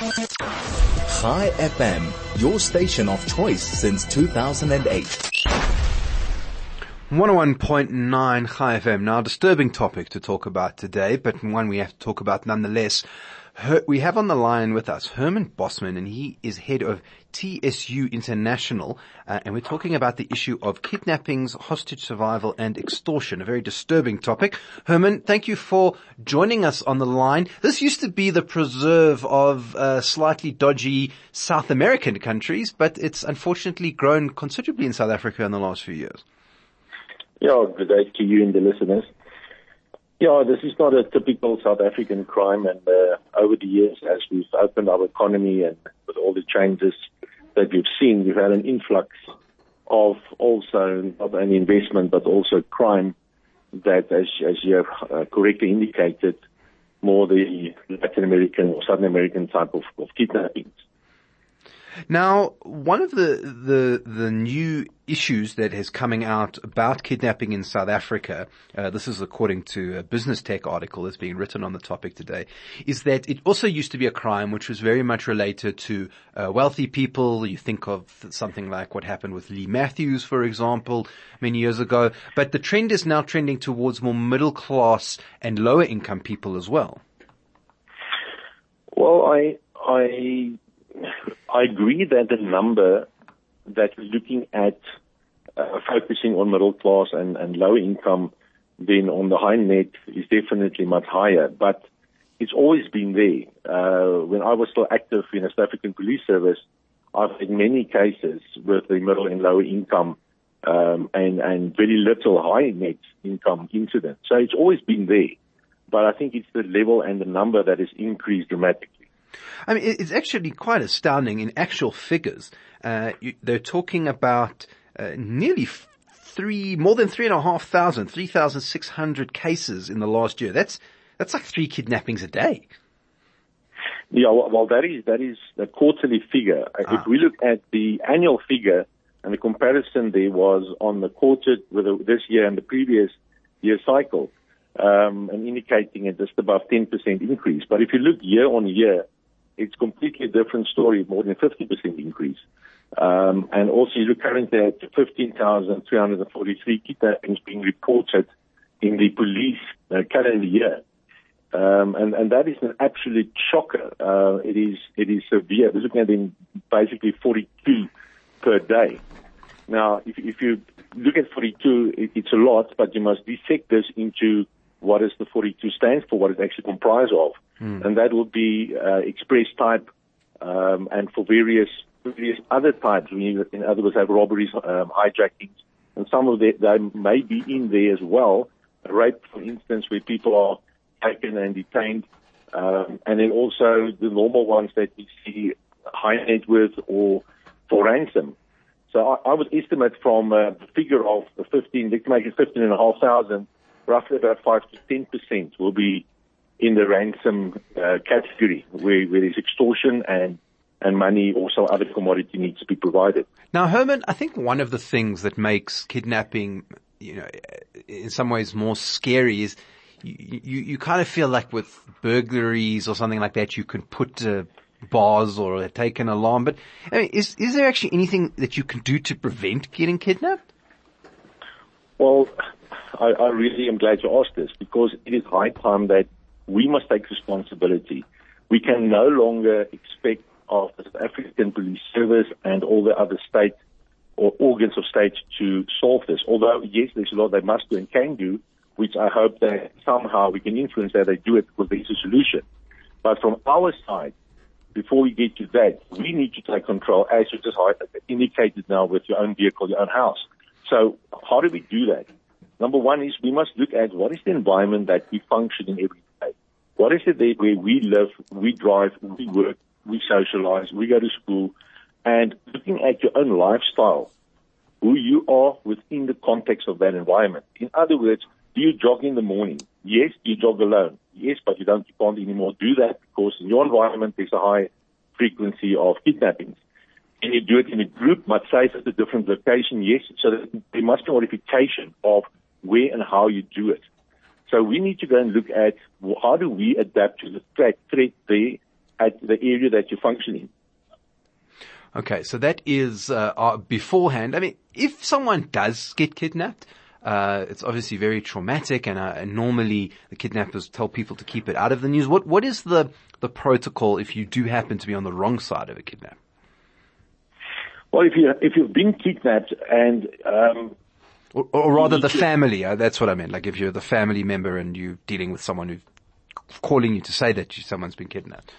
Chai FM, your station of choice since 2008. 101.9 Chai FM. Now, a disturbing topic to talk about today, but one we have to talk about nonetheless. Her, we have on the line with us Herman Bosman, and he is head of TSU International, uh, and we're talking about the issue of kidnappings, hostage survival, and extortion. A very disturbing topic. Herman, thank you for joining us on the line. This used to be the preserve of uh, slightly dodgy South American countries, but it's unfortunately grown considerably in South Africa in the last few years. Yeah, good day to you and the listeners. Yeah, this is not a typical South African crime, and uh, over the years, as we've opened our economy and with all the changes that we've seen, we've had an influx of also not only investment but also crime that, as, as you have uh, correctly indicated, more the Latin American or Southern American type of, of kidnappings. Now, one of the, the, the new issues that is coming out about kidnapping in South Africa, uh, this is according to a business tech article that's being written on the topic today, is that it also used to be a crime which was very much related to uh, wealthy people. You think of something like what happened with Leigh Matthews, for example, many years ago. But the trend is now trending towards more middle class and lower income people as well. Well, I, I I agree that the number that we're looking at uh, focusing on middle class and, and low income then on the high net is definitely much higher, but it's always been there. Uh, when I was still active in the South African Police Service, I've had many cases with the middle and lower income um, and, and very little high net income incidents. So it's always been there, but I think it's the level and the number that has increased dramatically. I mean, it's actually quite astounding in actual figures. Uh, you, they're talking about uh, nearly three, more than three and a half thousand, three thousand six hundred cases in the last year. That's that's like three kidnappings a day. Yeah, well, well that is that is the quarterly figure. Uh, ah. If we look at the annual figure, and the comparison there was on the quarter with the, this year and the previous year cycle, um, and indicating a just above 10% increase. But if you look year on year, it's completely different story, more than 50% increase. Um, and also you look currently at 15,343 kidnappings being reported in the police uh, calendar year. Um, and, and that is an absolute shocker. Uh, it is, it is severe. We're looking at in basically 42 per day. Now, if, if you look at 42, it, it's a lot, but you must dissect this into what does the 42 stands for, what it actually comprises of. Mm. And that will be uh, express type um, and for various various other types. We, in other words, have robberies, um, hijackings, and some of that they may be in there as well. Rape, for instance, where people are taken and detained, um, and then also the normal ones that we see high net worth or for ransom. So I, I would estimate from uh, the figure of the 15, let's make it 15,500 roughly about 5 to 10% will be in the ransom uh, category where, where there's extortion and and money, also other commodity needs to be provided. Now, Herman, I think one of the things that makes kidnapping, you know, in some ways more scary is you, you, you kind of feel like with burglaries or something like that, you can put uh, bars or take an alarm. But I mean, is is there actually anything that you can do to prevent getting kidnapped? Well, I, I really am glad you asked this because it is high time that we must take responsibility. We can no longer expect of the South African Police Service and all the other state or organs of state to solve this. Although, yes, there's a lot they must do and can do, which I hope that somehow we can influence that they do it because there's a solution. But from our side, before we get to that, we need to take control, as you just indicated now with your own vehicle, your own house. So how do we do that? Number one is we must look at what is the environment that we function in every. What is it there where we live, we drive, we work, we socialize, we go to school, and looking at your own lifestyle, who you are within the context of that environment. In other words, do you jog in the morning? Yes, you jog alone. Yes, but you don't, you can't anymore do that because in your environment there's a high frequency of kidnappings. Can you do it in a group, much safer at a different location? Yes. So there must be modification of where and how you do it. So we need to go and look at well, how do we adapt to the threat, threat there at the area that you're functioning. Okay, so that is uh, uh, beforehand. I mean, if someone does get kidnapped, uh, it's obviously very traumatic, and, uh, and, normally the kidnappers tell people to keep it out of the news. What what is the the protocol if you do happen to be on the wrong side of a kidnap? Well, if you if you've been kidnapped and um, or, or, rather the family, uh, that's what I meant. Like if you're the family member and you're dealing with someone who's calling you to say that you, someone's been kidnapped.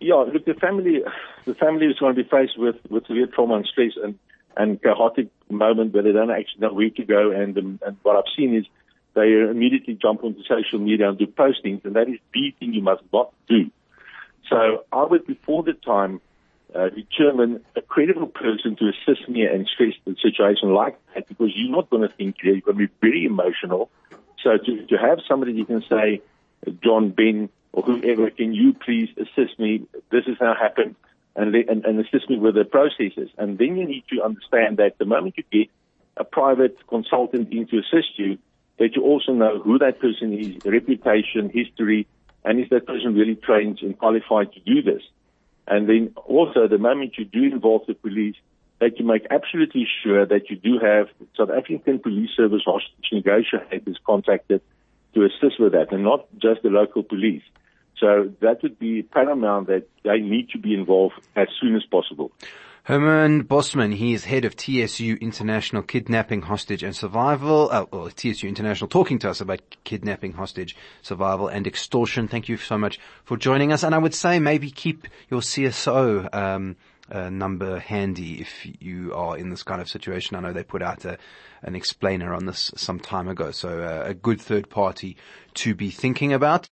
Yeah, look, the family, the family is going to be faced with, with severe trauma and stress and, and chaotic moment where they don't actually know where to go. And, um, and what I've seen is they immediately jump onto social media and do postings, and that is the thing you must not do. So I would, before the time, uh, determine a credible person to assist me and stress the situation like that because you're not going to think. You're going to be very emotional. So to, to have somebody you can say, John, Ben, or whoever, can you please assist me? This has now happened and, and, and assist me with the processes. And then you need to understand that the moment you get a private consultant in to assist you, that you also know who that person is, reputation, history, and is that person really trained and qualified to do this? And then also the moment you do involve the police, that you make absolutely sure that you do have South African Police Service hostage negotiators contacted to assist with that and not just the local police. So that would be paramount that they need to be involved as soon as possible. Herman Bosman, he is head of TSU International Kidnapping, Hostage and Survival, uh, or TSU International talking to us about kidnapping, hostage, survival and extortion. Thank you so much for joining us. And I would say maybe keep your CSO, um, uh, number handy if you are in this kind of situation. I know they put out a, an explainer on this some time ago. So uh, a good third party to be thinking about.